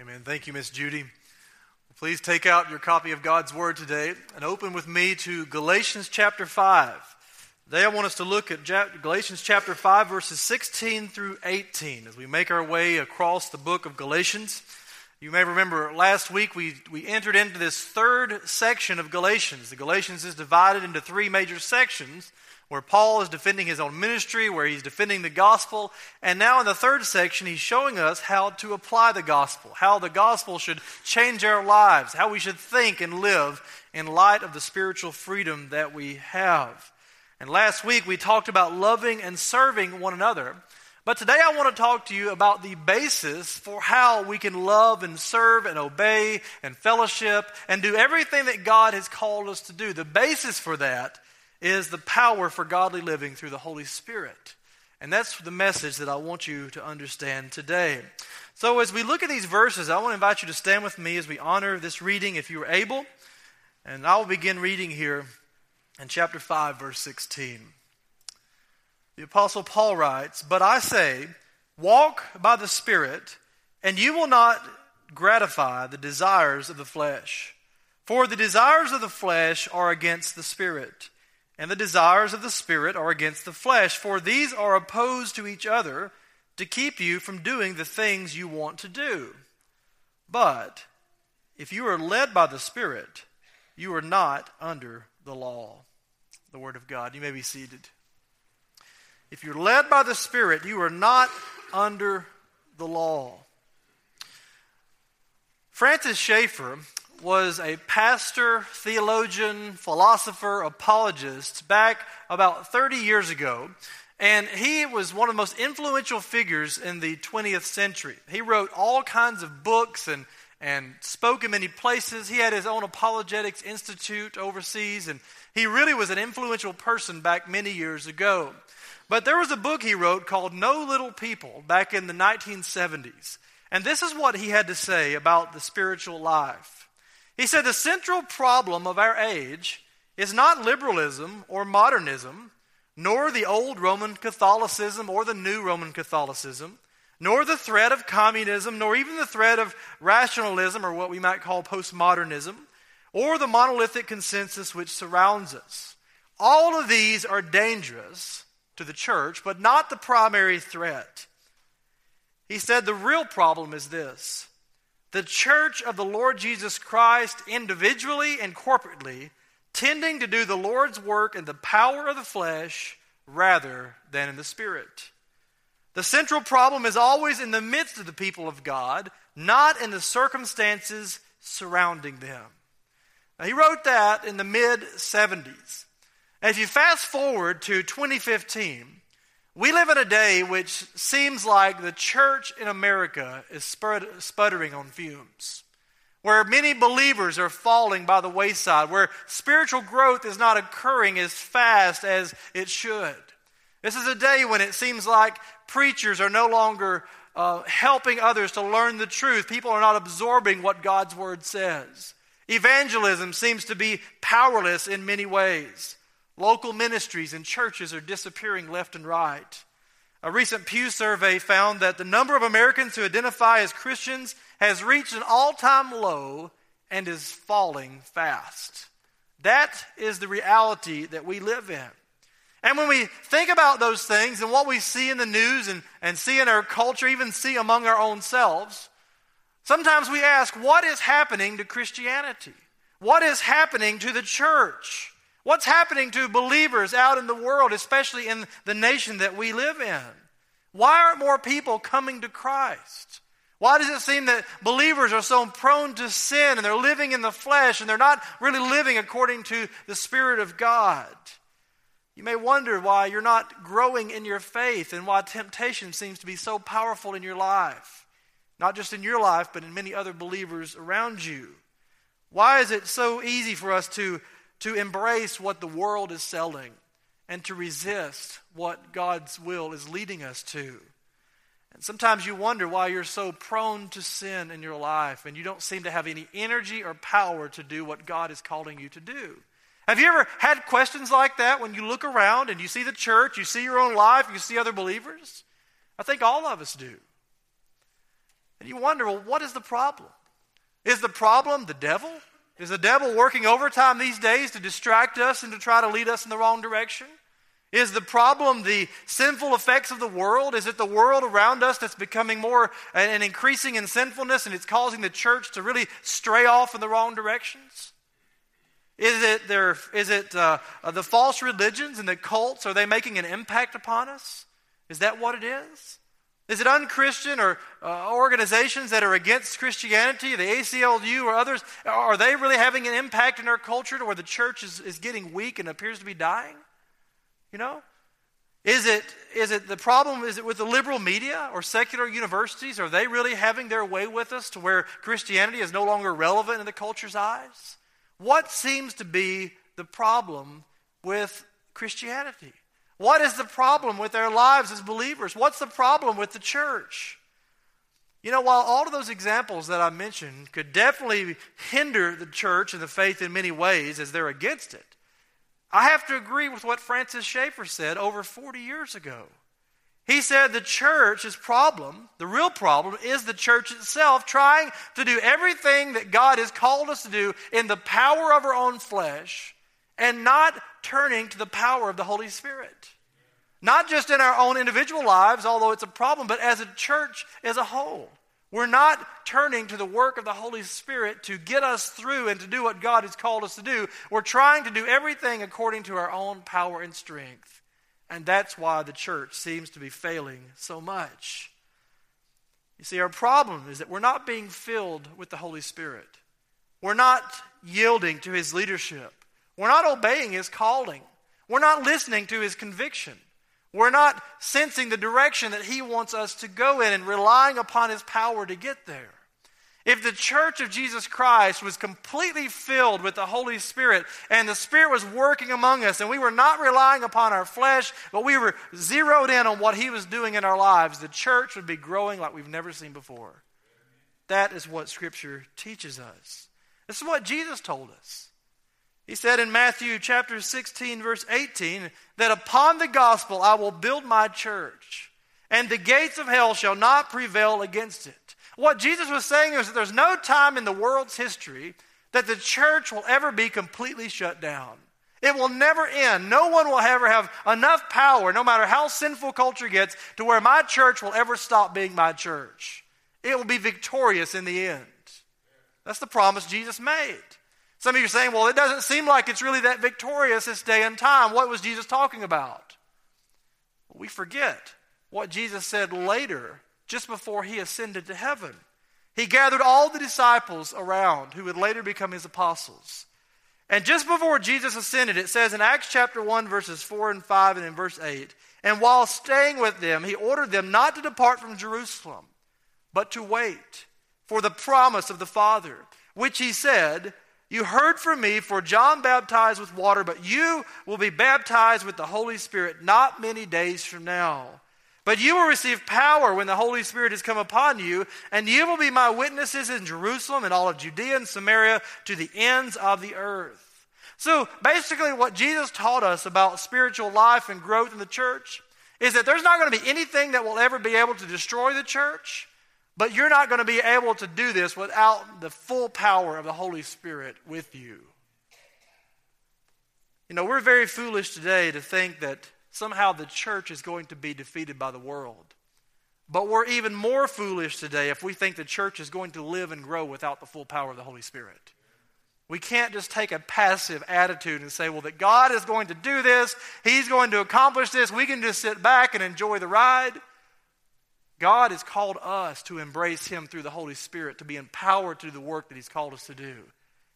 Amen. Thank you, Miss Judy. Please take out your copy of God's Word today and open with me to Galatians chapter 5. Today I want us to look at Galatians chapter 5, verses 16 through 18 as we make our way across the book of Galatians. You may remember last week we, we entered into this third section of Galatians. The Galatians is divided into three major sections where Paul is defending his own ministry, where he's defending the gospel. And now in the third section, he's showing us how to apply the gospel, how the gospel should change our lives, how we should think and live in light of the spiritual freedom that we have. And last week we talked about loving and serving one another. But today I want to talk to you about the basis for how we can love and serve and obey and fellowship and do everything that God has called us to do. The basis for that is the power for godly living through the Holy Spirit. And that's the message that I want you to understand today. So, as we look at these verses, I want to invite you to stand with me as we honor this reading if you are able. And I will begin reading here in chapter 5, verse 16. The Apostle Paul writes, But I say, walk by the Spirit, and you will not gratify the desires of the flesh. For the desires of the flesh are against the Spirit and the desires of the Spirit are against the flesh, for these are opposed to each other to keep you from doing the things you want to do. But if you are led by the Spirit, you are not under the law. The Word of God. You may be seated. If you're led by the Spirit, you are not under the law. Francis Schaeffer was a pastor, theologian, philosopher, apologist back about 30 years ago. And he was one of the most influential figures in the 20th century. He wrote all kinds of books and, and spoke in many places. He had his own apologetics institute overseas, and he really was an influential person back many years ago. But there was a book he wrote called No Little People back in the 1970s. And this is what he had to say about the spiritual life. He said the central problem of our age is not liberalism or modernism, nor the old Roman Catholicism or the new Roman Catholicism, nor the threat of communism, nor even the threat of rationalism or what we might call postmodernism, or the monolithic consensus which surrounds us. All of these are dangerous to the church, but not the primary threat. He said the real problem is this the church of the Lord Jesus Christ individually and corporately, tending to do the Lord's work in the power of the flesh rather than in the spirit. The central problem is always in the midst of the people of God, not in the circumstances surrounding them. Now, he wrote that in the mid 70s. If you fast forward to 2015, we live in a day which seems like the church in America is sputtering on fumes, where many believers are falling by the wayside, where spiritual growth is not occurring as fast as it should. This is a day when it seems like preachers are no longer uh, helping others to learn the truth. People are not absorbing what God's word says. Evangelism seems to be powerless in many ways. Local ministries and churches are disappearing left and right. A recent Pew survey found that the number of Americans who identify as Christians has reached an all time low and is falling fast. That is the reality that we live in. And when we think about those things and what we see in the news and, and see in our culture, even see among our own selves, sometimes we ask, what is happening to Christianity? What is happening to the church? What's happening to believers out in the world, especially in the nation that we live in? Why aren't more people coming to Christ? Why does it seem that believers are so prone to sin and they're living in the flesh and they're not really living according to the Spirit of God? You may wonder why you're not growing in your faith and why temptation seems to be so powerful in your life. Not just in your life, but in many other believers around you. Why is it so easy for us to to embrace what the world is selling and to resist what God's will is leading us to. And sometimes you wonder why you're so prone to sin in your life and you don't seem to have any energy or power to do what God is calling you to do. Have you ever had questions like that when you look around and you see the church, you see your own life, you see other believers? I think all of us do. And you wonder, well, what is the problem? Is the problem the devil? Is the devil working overtime these days to distract us and to try to lead us in the wrong direction? Is the problem the sinful effects of the world? Is it the world around us that's becoming more and increasing in sinfulness and it's causing the church to really stray off in the wrong directions? Is it, their, is it uh, the false religions and the cults? Are they making an impact upon us? Is that what it is? Is it unchristian or uh, organizations that are against Christianity, the ACLU or others? Are they really having an impact in our culture to where the church is, is getting weak and appears to be dying? You know? Is it, is it the problem? Is it with the liberal media or secular universities? Are they really having their way with us to where Christianity is no longer relevant in the culture's eyes? What seems to be the problem with Christianity? What is the problem with their lives as believers? What's the problem with the church? You know, while all of those examples that I mentioned could definitely hinder the church and the faith in many ways as they're against it, I have to agree with what Francis Schaeffer said over 40 years ago. He said the church's problem, the real problem, is the church itself trying to do everything that God has called us to do in the power of our own flesh and not turning to the power of the Holy Spirit. Not just in our own individual lives, although it's a problem, but as a church as a whole. We're not turning to the work of the Holy Spirit to get us through and to do what God has called us to do. We're trying to do everything according to our own power and strength. And that's why the church seems to be failing so much. You see, our problem is that we're not being filled with the Holy Spirit. We're not yielding to His leadership. We're not obeying His calling. We're not listening to His conviction. We're not sensing the direction that He wants us to go in and relying upon His power to get there. If the church of Jesus Christ was completely filled with the Holy Spirit and the Spirit was working among us and we were not relying upon our flesh, but we were zeroed in on what He was doing in our lives, the church would be growing like we've never seen before. That is what Scripture teaches us. This is what Jesus told us. He said in Matthew chapter 16, verse 18, that upon the gospel I will build my church, and the gates of hell shall not prevail against it. What Jesus was saying is that there's no time in the world's history that the church will ever be completely shut down. It will never end. No one will ever have enough power, no matter how sinful culture gets, to where my church will ever stop being my church. It will be victorious in the end. That's the promise Jesus made. Some of you are saying, well, it doesn't seem like it's really that victorious this day and time. What was Jesus talking about? We forget what Jesus said later, just before he ascended to heaven. He gathered all the disciples around who would later become his apostles. And just before Jesus ascended, it says in Acts chapter 1, verses 4 and 5, and in verse 8, and while staying with them, he ordered them not to depart from Jerusalem, but to wait for the promise of the Father, which he said, you heard from me, for John baptized with water, but you will be baptized with the Holy Spirit not many days from now. But you will receive power when the Holy Spirit has come upon you, and you will be my witnesses in Jerusalem and all of Judea and Samaria to the ends of the earth. So basically, what Jesus taught us about spiritual life and growth in the church is that there's not going to be anything that will ever be able to destroy the church. But you're not going to be able to do this without the full power of the Holy Spirit with you. You know, we're very foolish today to think that somehow the church is going to be defeated by the world. But we're even more foolish today if we think the church is going to live and grow without the full power of the Holy Spirit. We can't just take a passive attitude and say, well, that God is going to do this, He's going to accomplish this, we can just sit back and enjoy the ride. God has called us to embrace Him through the Holy Spirit, to be empowered to do the work that He's called us to do.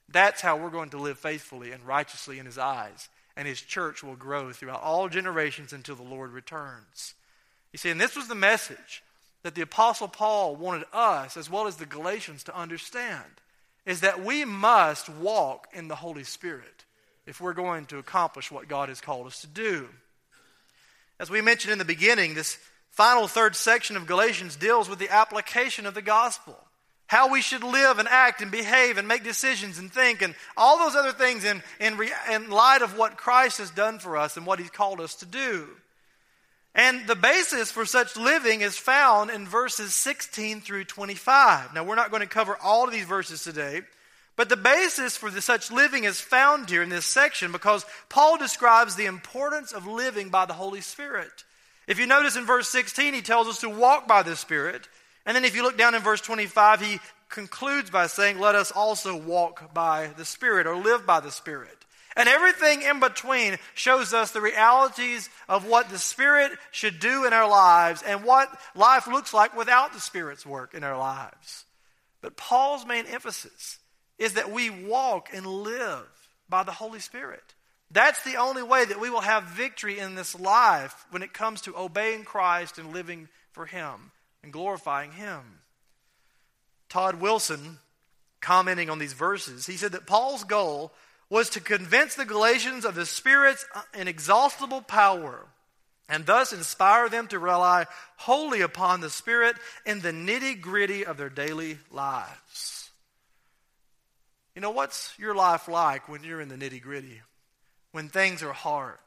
That's how we're going to live faithfully and righteously in His eyes. And His church will grow throughout all generations until the Lord returns. You see, and this was the message that the Apostle Paul wanted us, as well as the Galatians, to understand is that we must walk in the Holy Spirit if we're going to accomplish what God has called us to do. As we mentioned in the beginning, this final third section of Galatians deals with the application of the gospel. How we should live and act and behave and make decisions and think and all those other things in, in, in light of what Christ has done for us and what He's called us to do. And the basis for such living is found in verses 16 through 25. Now, we're not going to cover all of these verses today, but the basis for the, such living is found here in this section because Paul describes the importance of living by the Holy Spirit. If you notice in verse 16, he tells us to walk by the Spirit. And then if you look down in verse 25, he concludes by saying, Let us also walk by the Spirit or live by the Spirit. And everything in between shows us the realities of what the Spirit should do in our lives and what life looks like without the Spirit's work in our lives. But Paul's main emphasis is that we walk and live by the Holy Spirit. That's the only way that we will have victory in this life when it comes to obeying Christ and living for Him and glorifying Him. Todd Wilson, commenting on these verses, he said that Paul's goal was to convince the Galatians of the Spirit's inexhaustible power and thus inspire them to rely wholly upon the Spirit in the nitty gritty of their daily lives. You know, what's your life like when you're in the nitty gritty? When things are hard?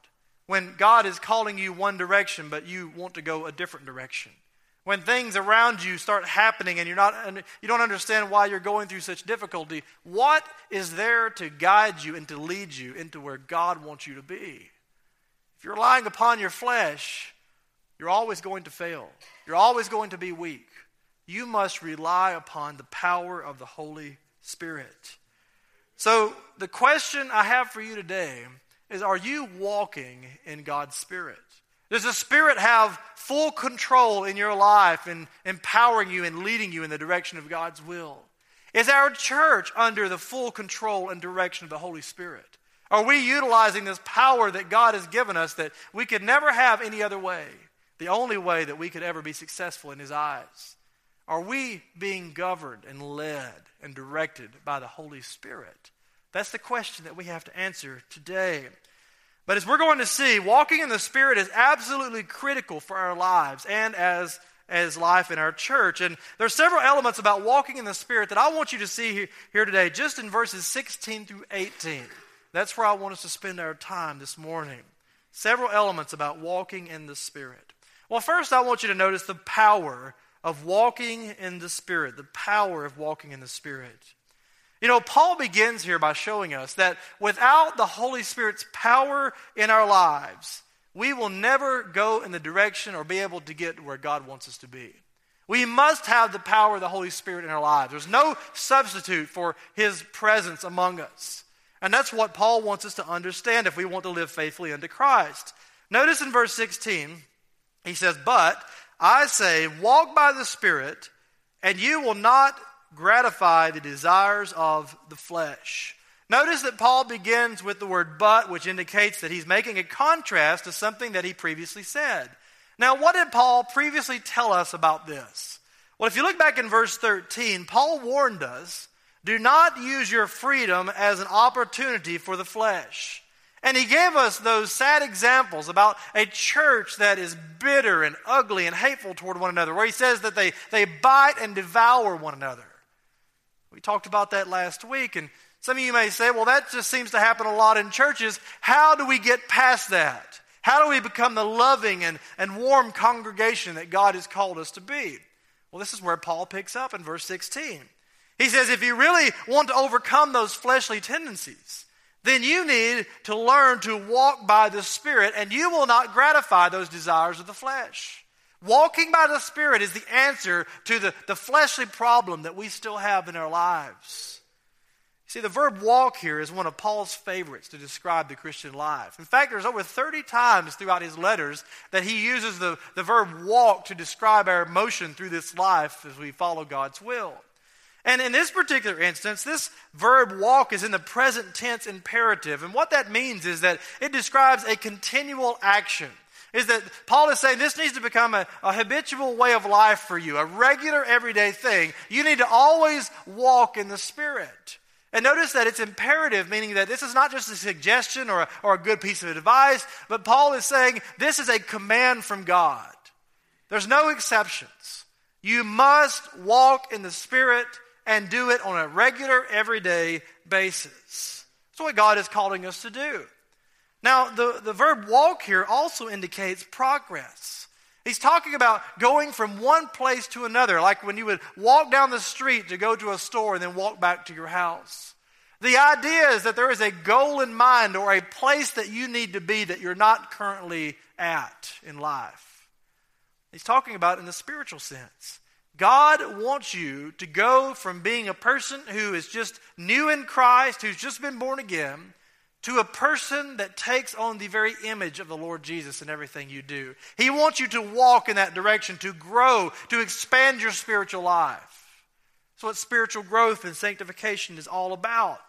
When God is calling you one direction, but you want to go a different direction? When things around you start happening and you're not, you don't understand why you're going through such difficulty, what is there to guide you and to lead you into where God wants you to be? If you're relying upon your flesh, you're always going to fail. You're always going to be weak. You must rely upon the power of the Holy Spirit. So, the question I have for you today is Are you walking in God's Spirit? Does the Spirit have full control in your life and empowering you and leading you in the direction of God's will? Is our church under the full control and direction of the Holy Spirit? Are we utilizing this power that God has given us that we could never have any other way? The only way that we could ever be successful in His eyes? Are we being governed and led and directed by the Holy Spirit? That's the question that we have to answer today. But as we're going to see, walking in the Spirit is absolutely critical for our lives and as, as life in our church. And there's several elements about walking in the Spirit that I want you to see here, here today, just in verses 16 through 18. That's where I want us to spend our time this morning. Several elements about walking in the Spirit. Well, first, I want you to notice the power of walking in the Spirit, the power of walking in the Spirit. You know, Paul begins here by showing us that without the Holy Spirit's power in our lives, we will never go in the direction or be able to get to where God wants us to be. We must have the power of the Holy Spirit in our lives. There's no substitute for His presence among us. And that's what Paul wants us to understand if we want to live faithfully unto Christ. Notice in verse 16, he says, But I say, walk by the Spirit, and you will not gratify the desires of the flesh. Notice that Paul begins with the word but, which indicates that he's making a contrast to something that he previously said. Now, what did Paul previously tell us about this? Well, if you look back in verse 13, Paul warned us do not use your freedom as an opportunity for the flesh. And he gave us those sad examples about a church that is bitter and ugly and hateful toward one another, where he says that they, they bite and devour one another. We talked about that last week, and some of you may say, well, that just seems to happen a lot in churches. How do we get past that? How do we become the loving and, and warm congregation that God has called us to be? Well, this is where Paul picks up in verse 16. He says, if you really want to overcome those fleshly tendencies, then you need to learn to walk by the Spirit, and you will not gratify those desires of the flesh. Walking by the Spirit is the answer to the, the fleshly problem that we still have in our lives. See, the verb walk here is one of Paul's favorites to describe the Christian life. In fact, there's over 30 times throughout his letters that he uses the, the verb walk to describe our motion through this life as we follow God's will. And in this particular instance, this verb walk is in the present tense imperative. And what that means is that it describes a continual action is that Paul is saying this needs to become a, a, habitual way of life for you, a regular, everyday thing. You need to always walk in the Spirit. And notice that it's imperative, meaning that this is not just a suggestion or a, or a good piece of advice, but Paul is saying this is a command from God. There's no exceptions. You must walk in the Spirit and do it on a regular, everyday basis. That's what God is calling us to do. Now, the, the verb walk here also indicates progress. He's talking about going from one place to another, like when you would walk down the street to go to a store and then walk back to your house. The idea is that there is a goal in mind or a place that you need to be that you're not currently at in life. He's talking about in the spiritual sense. God wants you to go from being a person who is just new in Christ, who's just been born again, to a person that takes on the very image of the Lord Jesus in everything you do. He wants you to walk in that direction, to grow, to expand your spiritual life. That's what spiritual growth and sanctification is all about.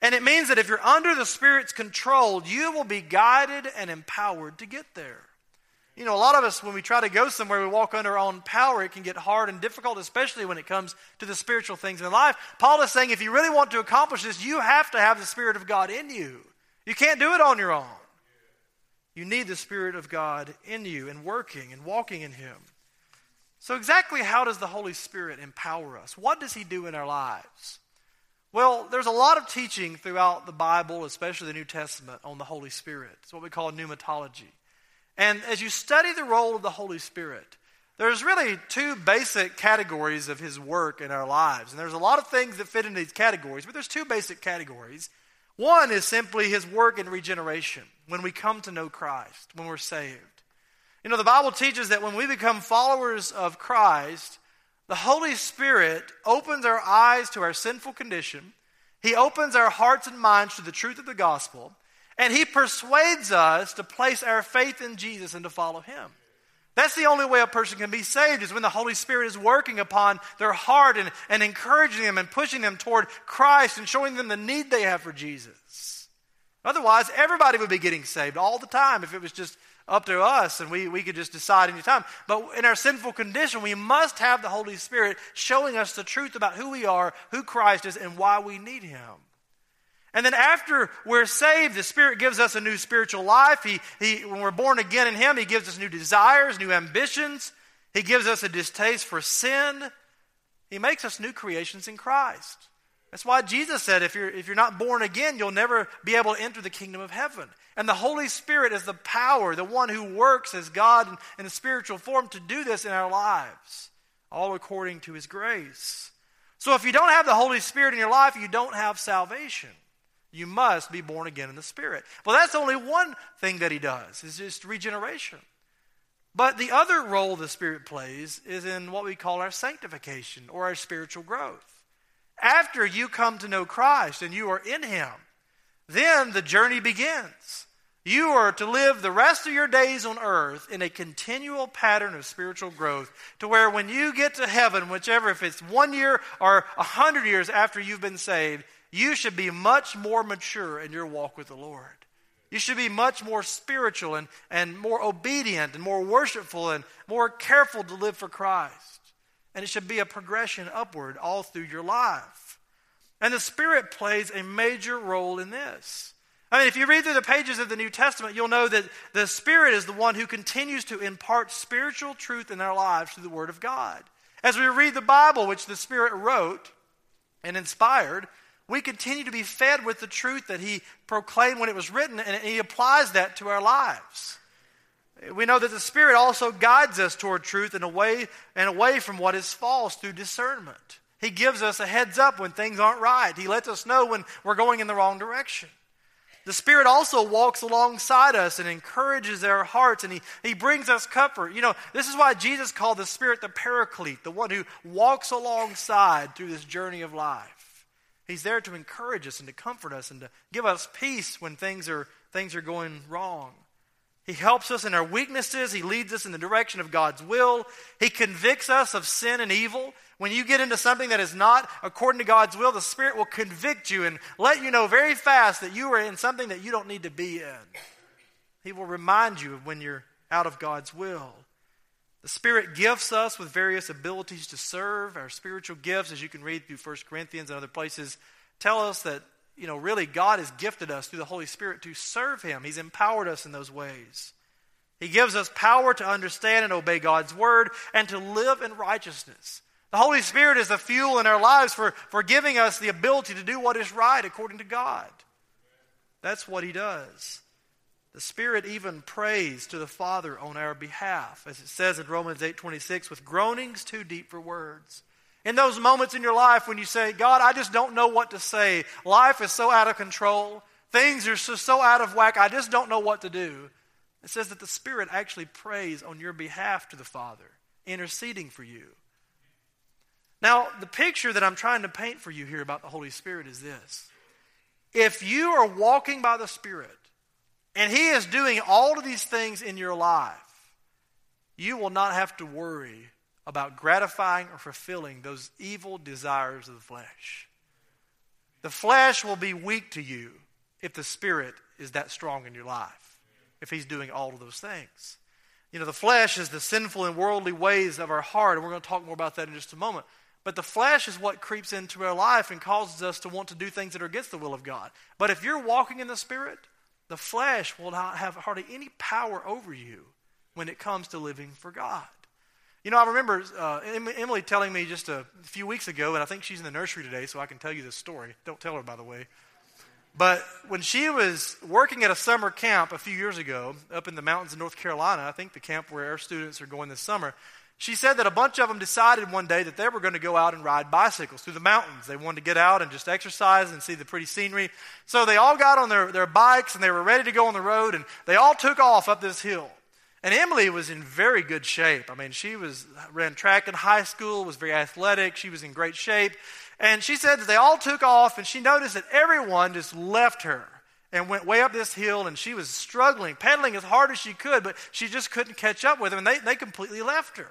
And it means that if you're under the Spirit's control, you will be guided and empowered to get there. You know, a lot of us, when we try to go somewhere, we walk under our own power. It can get hard and difficult, especially when it comes to the spiritual things in life. Paul is saying if you really want to accomplish this, you have to have the Spirit of God in you. You can't do it on your own. You need the Spirit of God in you and working and walking in Him. So, exactly how does the Holy Spirit empower us? What does He do in our lives? Well, there's a lot of teaching throughout the Bible, especially the New Testament, on the Holy Spirit. It's what we call pneumatology. And as you study the role of the Holy Spirit, there's really two basic categories of his work in our lives. And there's a lot of things that fit into these categories, but there's two basic categories. One is simply his work in regeneration, when we come to know Christ, when we're saved. You know, the Bible teaches that when we become followers of Christ, the Holy Spirit opens our eyes to our sinful condition. He opens our hearts and minds to the truth of the gospel. And he persuades us to place our faith in Jesus and to follow him. That's the only way a person can be saved is when the Holy Spirit is working upon their heart and, and encouraging them and pushing them toward Christ and showing them the need they have for Jesus. Otherwise, everybody would be getting saved all the time if it was just up to us and we, we could just decide any time. But in our sinful condition, we must have the Holy Spirit showing us the truth about who we are, who Christ is, and why we need Him. And then after we're saved, the Spirit gives us a new spiritual life. He, he, when we're born again in Him, He gives us new desires, new ambitions. He gives us a distaste for sin. He makes us new creations in Christ. That's why Jesus said, if you're, if you're not born again, you'll never be able to enter the kingdom of heaven. And the Holy Spirit is the power, the one who works as God in, in the spiritual form to do this in our lives, all according to His grace. So if you don't have the Holy Spirit in your life, you don't have salvation. You must be born again in the Spirit. Well, that's only one thing that he does, is just regeneration. But the other role the Spirit plays is in what we call our sanctification or our spiritual growth. After you come to know Christ and you are in Him, then the journey begins. You are to live the rest of your days on earth in a continual pattern of spiritual growth to where when you get to heaven, whichever, if it's one year or a hundred years after you've been saved, you should be much more mature in your walk with the Lord. You should be much more spiritual and, and more obedient and more worshipful and more careful to live for Christ. And it should be a progression upward all through your life. And the Spirit plays a major role in this. I mean, if you read through the pages of the New Testament, you'll know that the Spirit is the one who continues to impart spiritual truth in our lives through the Word of God. As we read the Bible, which the Spirit wrote and inspired, we continue to be fed with the truth that he proclaimed when it was written, and he applies that to our lives. We know that the Spirit also guides us toward truth and away and away from what is false through discernment. He gives us a heads up when things aren't right. He lets us know when we're going in the wrong direction. The Spirit also walks alongside us and encourages our hearts, and he, he brings us comfort. You know, this is why Jesus called the Spirit the Paraclete, the one who walks alongside through this journey of life. He's there to encourage us and to comfort us and to give us peace when things are, things are going wrong. He helps us in our weaknesses. He leads us in the direction of God's will. He convicts us of sin and evil. When you get into something that is not according to God's will, the Spirit will convict you and let you know very fast that you are in something that you don't need to be in. He will remind you of when you're out of God's will. The Spirit gifts us with various abilities to serve. Our spiritual gifts, as you can read through 1 Corinthians and other places, tell us that, you know, really God has gifted us through the Holy Spirit to serve Him. He's empowered us in those ways. He gives us power to understand and obey God's word and to live in righteousness. The Holy Spirit is the fuel in our lives for, for giving us the ability to do what is right according to God. That's what He does. The Spirit even prays to the Father on our behalf, as it says in Romans 8:26, with groanings too deep for words. In those moments in your life when you say, God, I just don't know what to say. Life is so out of control. Things are so, so out of whack. I just don't know what to do. It says that the Spirit actually prays on your behalf to the Father, interceding for you. Now, the picture that I'm trying to paint for you here about the Holy Spirit is this. If you are walking by the Spirit and He is doing all of these things in your life, you will not have to worry about gratifying or fulfilling those evil desires of the flesh. The flesh will be weak to you if the Spirit is that strong in your life, if He's doing all of those things. You know, the flesh is the sinful and worldly ways of our heart, and we're going to talk more about that in just a moment. But the flesh is what creeps into our life and causes us to want to do things that are against the will of God. But if you're walking in the Spirit, the flesh will not have hardly any power over you when it comes to living for God. You know, I remember uh, Emily telling me just a few weeks ago, and I think she's in the nursery today, so I can tell you this story. Don't tell her, by the way. But when she was working at a summer camp a few years ago up in the mountains of North Carolina, I think the camp where our students are going this summer, she said that a bunch of them decided one day that they were going to go out and ride bicycles through the mountains. They wanted to get out and just exercise and see the pretty scenery. So they all got on their, their bikes and they were ready to go on the road and they all took off up this hill. And Emily was in very good shape. I mean, she was ran track in high school, was very athletic, she was in great shape. And she said that they all took off and she noticed that everyone just left her and went way up this hill and she was struggling, pedaling as hard as she could, but she just couldn't catch up with them and they, they completely left her.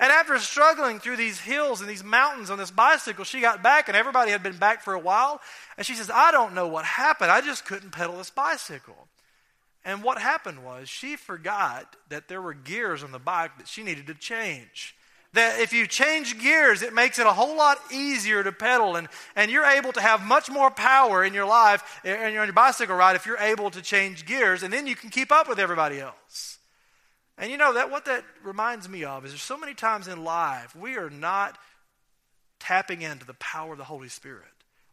And after struggling through these hills and these mountains on this bicycle, she got back, and everybody had been back for a while. And she says, I don't know what happened. I just couldn't pedal this bicycle. And what happened was she forgot that there were gears on the bike that she needed to change. That if you change gears, it makes it a whole lot easier to pedal, and, and you're able to have much more power in your life and on your bicycle ride if you're able to change gears, and then you can keep up with everybody else. And you know that what that reminds me of is there's so many times in life we are not tapping into the power of the Holy Spirit.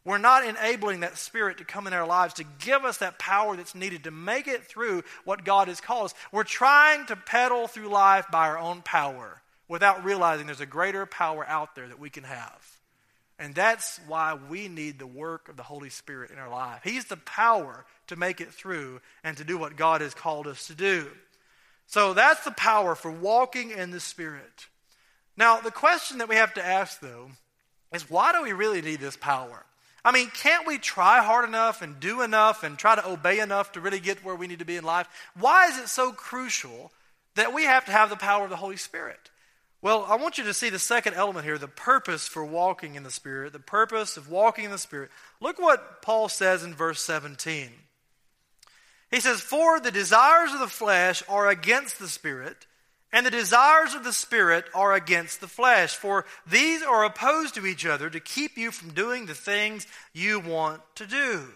We're not enabling that Spirit to come in our lives to give us that power that's needed to make it through what God has called us. We're trying to pedal through life by our own power without realizing there's a greater power out there that we can have. And that's why we need the work of the Holy Spirit in our life. He's the power to make it through and to do what God has called us to do. So that's the power for walking in the Spirit. Now, the question that we have to ask, though, is why do we really need this power? I mean, can't we try hard enough and do enough and try to obey enough to really get where we need to be in life? Why is it so crucial that we have to have the power of the Holy Spirit? Well, I want you to see the second element here the purpose for walking in the Spirit, the purpose of walking in the Spirit. Look what Paul says in verse 17. He says, For the desires of the flesh are against the Spirit, and the desires of the Spirit are against the flesh. For these are opposed to each other to keep you from doing the things you want to do.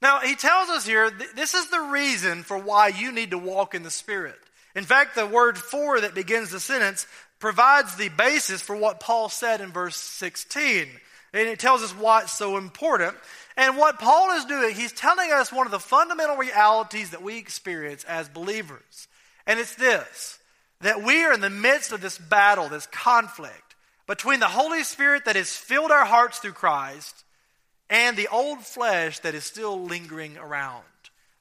Now, he tells us here this is the reason for why you need to walk in the Spirit. In fact, the word for that begins the sentence provides the basis for what Paul said in verse 16. And it tells us why it's so important. And what Paul is doing, he's telling us one of the fundamental realities that we experience as believers. And it's this that we are in the midst of this battle, this conflict between the Holy Spirit that has filled our hearts through Christ and the old flesh that is still lingering around.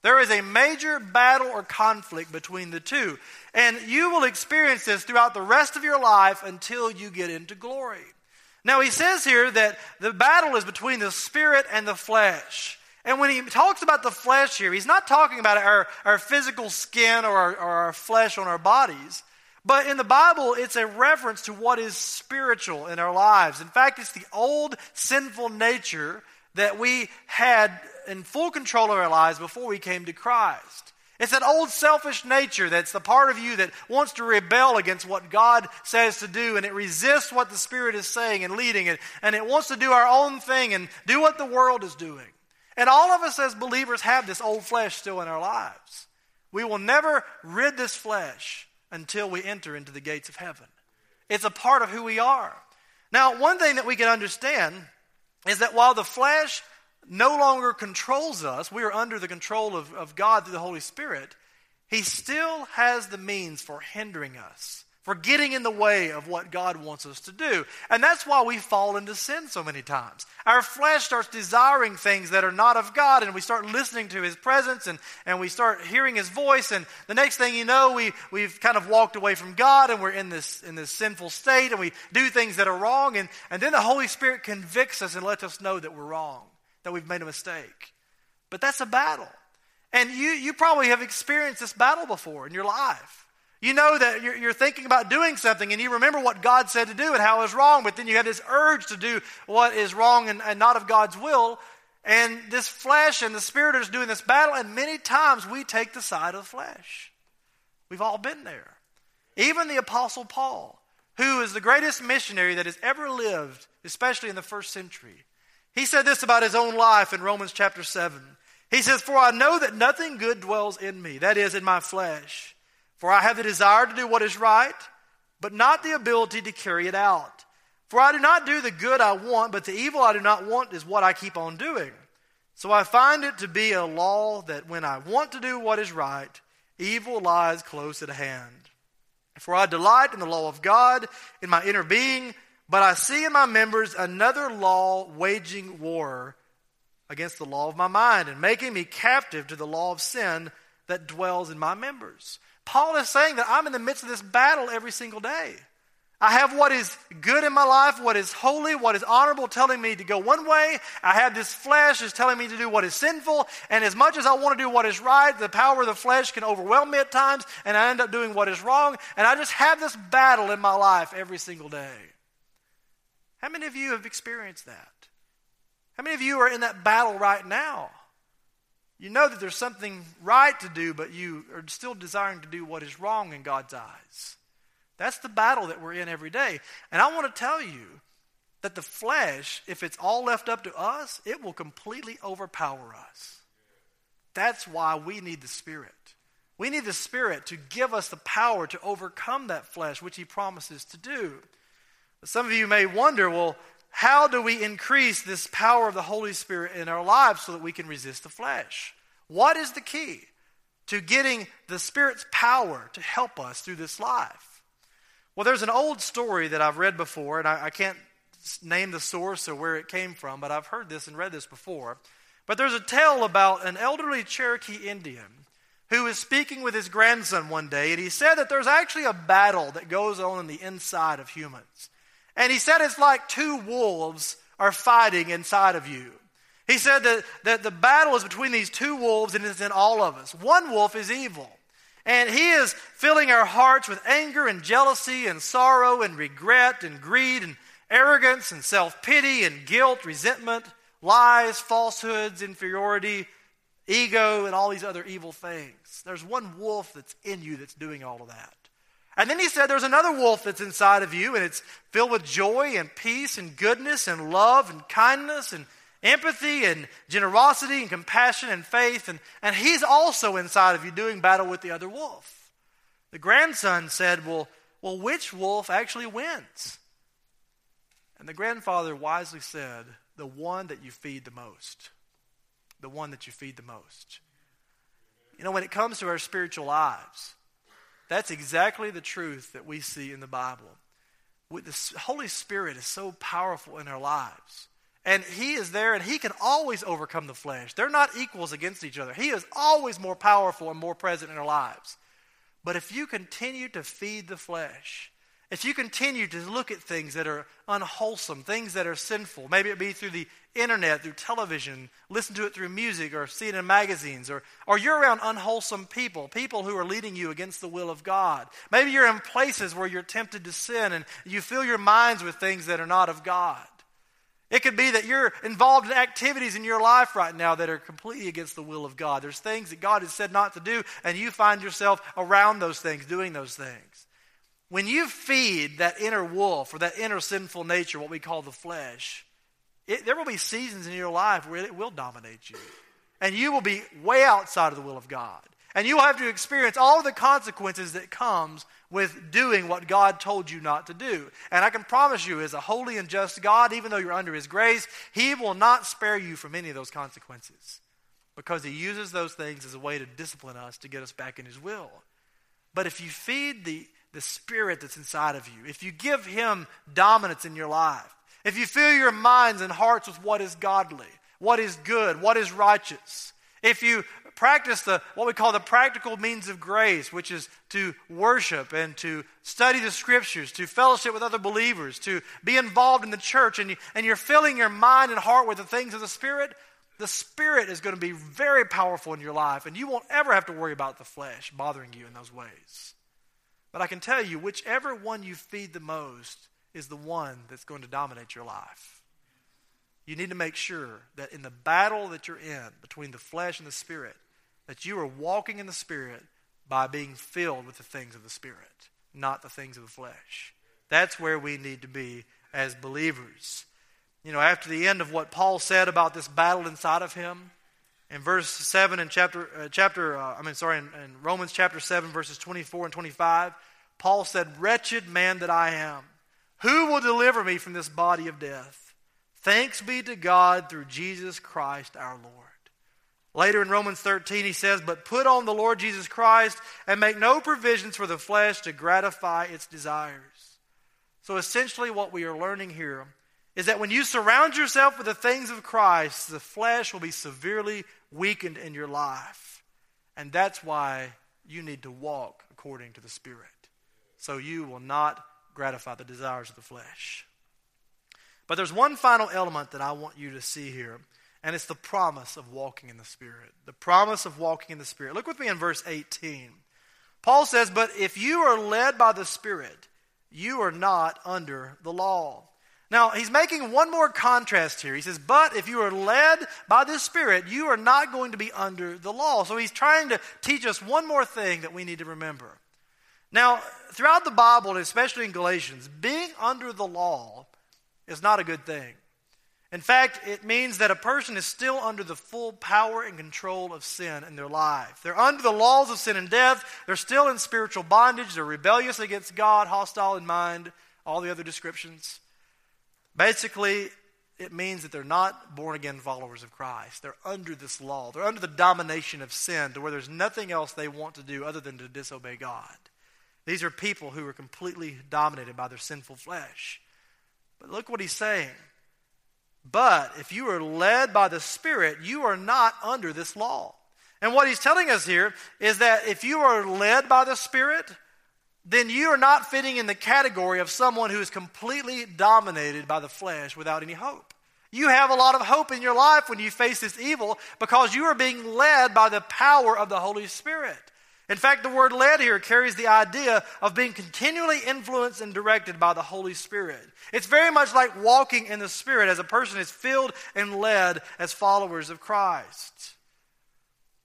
There is a major battle or conflict between the two. And you will experience this throughout the rest of your life until you get into glory. Now, he says here that the battle is between the spirit and the flesh. And when he talks about the flesh here, he's not talking about our, our physical skin or our, or our flesh on our bodies. But in the Bible, it's a reference to what is spiritual in our lives. In fact, it's the old sinful nature that we had in full control of our lives before we came to Christ. It's that old selfish nature that's the part of you that wants to rebel against what God says to do, and it resists what the Spirit is saying and leading it, and it wants to do our own thing and do what the world is doing. And all of us as believers have this old flesh still in our lives. We will never rid this flesh until we enter into the gates of heaven. It's a part of who we are. Now, one thing that we can understand is that while the flesh no longer controls us, we are under the control of, of God through the Holy Spirit, He still has the means for hindering us for getting in the way of what God wants us to do. And that's why we fall into sin so many times. Our flesh starts desiring things that are not of God, and we start listening to His presence and, and we start hearing His voice. And the next thing you know, we, we've kind of walked away from God and we're in this, in this sinful state and we do things that are wrong. And, and then the Holy Spirit convicts us and lets us know that we're wrong, that we've made a mistake. But that's a battle. And you, you probably have experienced this battle before in your life. You know that you're, you're, thinking about doing something and you remember what God said to do and how it was wrong, but then you have this urge to do what is wrong and, and not of God's will. And this flesh and the spirit is doing this battle, and many times we take the side of the flesh. We've all been there. Even the Apostle Paul, who is the greatest missionary that has ever lived, especially in the first century, he said this about his own life in Romans chapter 7. He says, For I know that nothing good dwells in me, that is, in my flesh. For I have the desire to do what is right, but not the ability to carry it out. For I do not do the good I want, but the evil I do not want is what I keep on doing. So I find it to be a law that when I want to do what is right, evil lies close at hand. For I delight in the law of God in my inner being, but I see in my members another law waging war against the law of my mind and making me captive to the law of sin that dwells in my members. Paul is saying that I'm in the midst of this battle every single day. I have what is good in my life, what is holy, what is honorable, telling me to go one way. I have this flesh is telling me to do what is sinful. And as much as I want to do what is right, the power of the flesh can overwhelm me at times, and I end up doing what is wrong. And I just have this battle in my life every single day. How many of you have experienced that? How many of you are in that battle right now? You know that there's something right to do, but you are still desiring to do what is wrong in God's eyes. That's the battle that we're in every day. And I want to tell you that the flesh, if it's all left up to us, it will completely overpower us. That's why we need the Spirit. We need the Spirit to give us the power to overcome that flesh, which He promises to do. Some of you may wonder well, how do we increase this power of the Holy Spirit in our lives so that we can resist the flesh? What is the key to getting the Spirit's power to help us through this life? Well, there's an old story that I've read before, and I, I can't name the source or where it came from, but I've heard this and read this before. But there's a tale about an elderly Cherokee Indian who was speaking with his grandson one day, and he said that there's actually a battle that goes on in the inside of humans. And he said it's like two wolves are fighting inside of you. He said that, that the battle is between these two wolves and it's in all of us. One wolf is evil. And he is filling our hearts with anger and jealousy and sorrow and regret and greed and arrogance and self pity and guilt, resentment, lies, falsehoods, inferiority, ego, and all these other evil things. There's one wolf that's in you that's doing all of that. And then he said there's another wolf that's inside of you, and it's filled with joy and peace and goodness and love and kindness and empathy and generosity and compassion and faith. And, and he's also inside of you doing battle with the other wolf. The grandson said, Well, well, which wolf actually wins? And the grandfather wisely said, The one that you feed the most. The one that you feed the most. You know, when it comes to our spiritual lives, that's exactly the truth that we see in the Bible. The Holy Spirit is so powerful in our lives. And He is there and He can always overcome the flesh. They're not equals against each other. He is always more powerful and more present in our lives. But if you continue to feed the flesh, if you continue to look at things that are unwholesome, things that are sinful, maybe it be through the internet, through television, listen to it through music, or see it in magazines, or, or you're around unwholesome people, people who are leading you against the will of God. Maybe you're in places where you're tempted to sin and you fill your minds with things that are not of God. It could be that you're involved in activities in your life right now that are completely against the will of God. There's things that God has said not to do, and you find yourself around those things, doing those things. When you feed that inner wolf or that inner sinful nature, what we call the flesh, it, there will be seasons in your life where it will dominate you. And you will be way outside of the will of God. And you will have to experience all the consequences that comes with doing what God told you not to do. And I can promise you, as a holy and just God, even though you're under His grace, He will not spare you from any of those consequences because He uses those things as a way to discipline us to get us back in His will. But if you feed the, the Spirit that's inside of you, if you give Him dominance in your life, if you fill your minds and hearts with what is godly, what is good, what is righteous, if you practice the what we call the practical means of grace, which is to worship and to study the scriptures, to fellowship with other believers, to be involved in the church, and, you, and you're filling your mind and heart with the things of the Spirit, the Spirit is going to be very powerful in your life, and you won't ever have to worry about the flesh bothering you in those ways. But I can tell you, whichever one you feed the most is the one that's going to dominate your life you need to make sure that in the battle that you're in between the flesh and the spirit, that you are walking in the Spirit by being filled with the things of the Spirit, not the things of the flesh. That's where we need to be as believers. You know, after the end of what Paul said about this battle inside of him, in verse 7 in chapter, uh, chapter uh, I mean, sorry, in, in Romans chapter 7, verses 24 and 25, Paul said, Wretched man that I am, who will deliver me from this body of death? Thanks be to God through Jesus Christ our Lord. Later in Romans 13, he says, But put on the Lord Jesus Christ and make no provisions for the flesh to gratify its desires. So essentially, what we are learning here is that when you surround yourself with the things of Christ, the flesh will be severely weakened in your life. And that's why you need to walk according to the Spirit. So you will not gratify the desires of the flesh. But there's one final element that I want you to see here and it's the promise of walking in the Spirit. The promise of walking in the Spirit. Look with me in verse 18. Paul says, But if you are led by the Spirit, you are not under the law. Now, he's making one more contrast here. He says, But if you are led by the Spirit, you are not going to be under the law. So he's trying to teach us one more thing that we need to remember. Now, throughout the Bible, especially in Galatians, being under the law is not a good thing. In fact, it means that a person is still under the full power and control of sin in their life. They're under the laws of sin and death. They're still in spiritual bondage. They're rebellious against God, hostile in mind, all the other descriptions. Basically, it means that they're not born again followers of Christ. They're under this law. They're under the domination of sin to where there's nothing else they want to do other than to disobey God. These are people who are completely dominated by their sinful flesh. But look what he's saying. But if you are led by the Spirit, you are not under this law. And what he's telling us here is that if you are led by the Spirit, then you are not fitting in the category of someone who is completely dominated by the flesh without any hope. You have a lot of hope in your life when you face this evil because you are being led by the power of the Holy Spirit. In fact, the word led here carries the idea of being continually influenced and directed by the Holy Spirit. It's very much like walking in the Spirit as a person is filled and led as followers of Christ.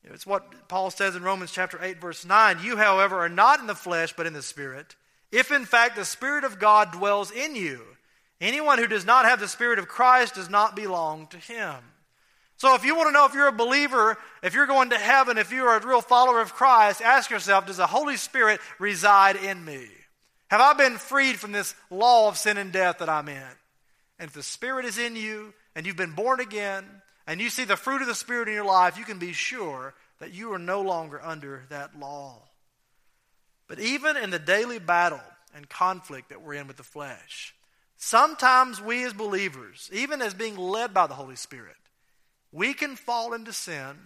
It's what Paul says in Romans chapter 8, verse 9. You, however, are not in the flesh, but in the Spirit. If in fact the Spirit of God dwells in you, anyone who does not have the Spirit of Christ does not belong to him. So if you want to know if you're a believer, if you're going to heaven, if you're a real follower of Christ, ask yourself, does the Holy Spirit reside in me? Have I been freed from this law of sin and death that I'm in? And if the Spirit is in you and you've been born again and you see the fruit of the Spirit in your life, you can be sure that you are no longer under that law. But even in the daily battle and conflict that we're in with the flesh, sometimes we as believers, even as being led by the Holy Spirit, we can fall into sin,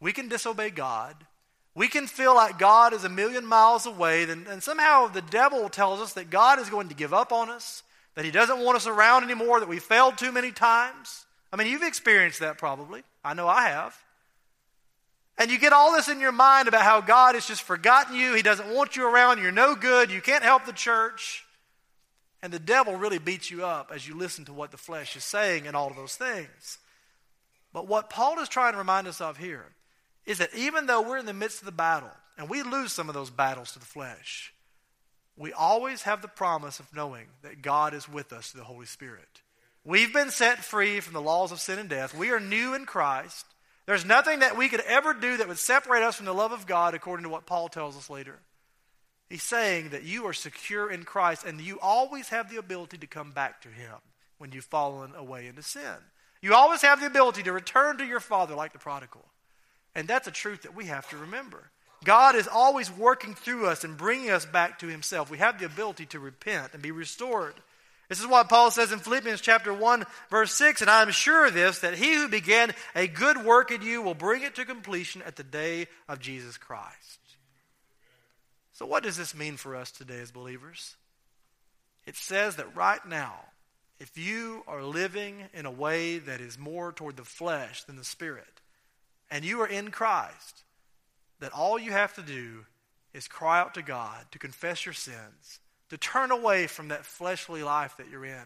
we can disobey God, we can feel like God is a million miles away, and, and somehow the devil tells us that God is going to give up on us, that he doesn't want us around anymore, that we failed too many times. I mean, you've experienced that probably. I know I have. And you get all this in your mind about how God has just forgotten you, he doesn't want you around, you're no good, you can't help the church. And the devil really beats you up as you listen to what the flesh is saying and all of those things. But what Paul is trying to remind us of here is that even though we're in the midst of the battle and we lose some of those battles to the flesh, we always have the promise of knowing that God is with us through the Holy Spirit. We've been set free from the laws of sin and death. We are new in Christ. There's nothing that we could ever do that would separate us from the love of God, according to what Paul tells us later. He's saying that you are secure in Christ and you always have the ability to come back to Him when you've fallen away into sin. You always have the ability to return to your Father like the prodigal. And that's a truth that we have to remember. God is always working through us and bringing us back to Himself. We have the ability to repent and be restored. This is what Paul says in Philippians chapter 1, verse 6, and I am sure of this, that he who began a good work in you will bring it to completion at the day of Jesus Christ. So, what does this mean for us today as believers? It says that right now, if you are living in a way that is more toward the flesh than the spirit, and you are in Christ, that all you have to do is cry out to God to confess your sins to turn away from that fleshly life that you're in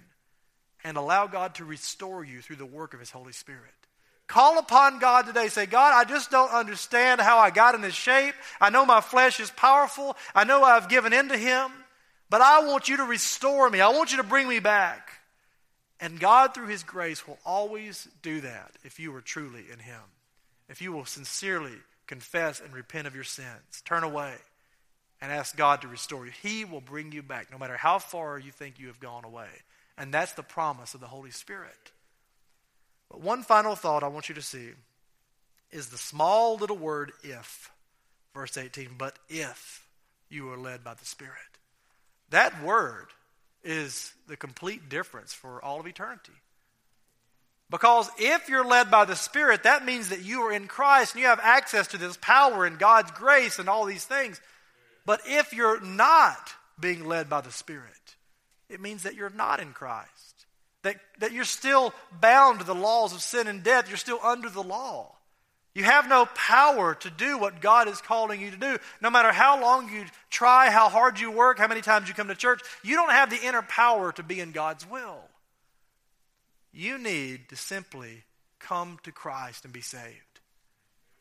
and allow God to restore you through the work of His Holy Spirit. Call upon God today. Say, God, I just don't understand how I got in this shape. I know my flesh is powerful. I know I've given in to Him, but I want you to restore me. I want you to bring me back. And God, through His grace, will always do that if you are truly in Him. If you will sincerely confess and repent of your sins, turn away and ask God to restore you. He will bring you back no matter how far you think you have gone away. And that's the promise of the Holy Spirit. But one final thought I want you to see is the small little word if. Verse 18, but if you are led by the Spirit. That word is the complete difference for all of eternity. Because if you're led by the Spirit, that means that you are in Christ and you have access to this power and God's grace and all these things. But if you're not being led by the Spirit, it means that you're not in Christ. That, that you're still bound to the laws of sin and death. You're still under the law. You have no power to do what God is calling you to do. No matter how long you try, how hard you work, how many times you come to church, you don't have the inner power to be in God's will. You need to simply come to Christ and be saved.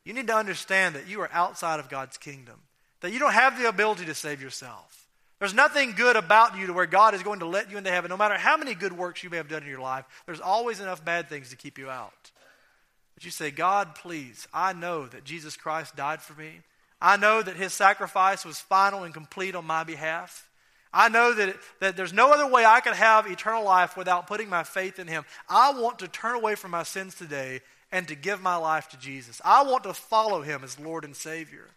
You need to understand that you are outside of God's kingdom that you don't have the ability to save yourself. There's nothing good about you to where God is going to let you into heaven. No matter how many good works you may have done in your life, there's always enough bad things to keep you out. But you say, God, please, I know that Jesus Christ died for me. I know that his sacrifice was final and complete on my behalf. I know that, it, that there's no other way I could have eternal life without putting my faith in him. I want to turn away from my sins today and to give my life to Jesus. I want to follow him as Lord and Savior.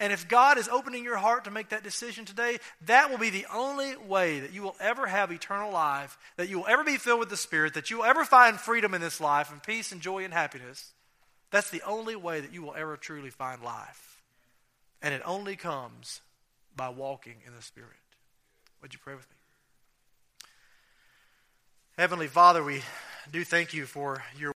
And if God is opening your heart to make that decision today, that will be the only way that you will ever have eternal life, that you will ever be filled with the Spirit, that you will ever find freedom in this life and peace and joy and happiness. That's the only way that you will ever truly find life. And it only comes by walking in the Spirit. Would you pray with me? Heavenly Father, we do thank you for your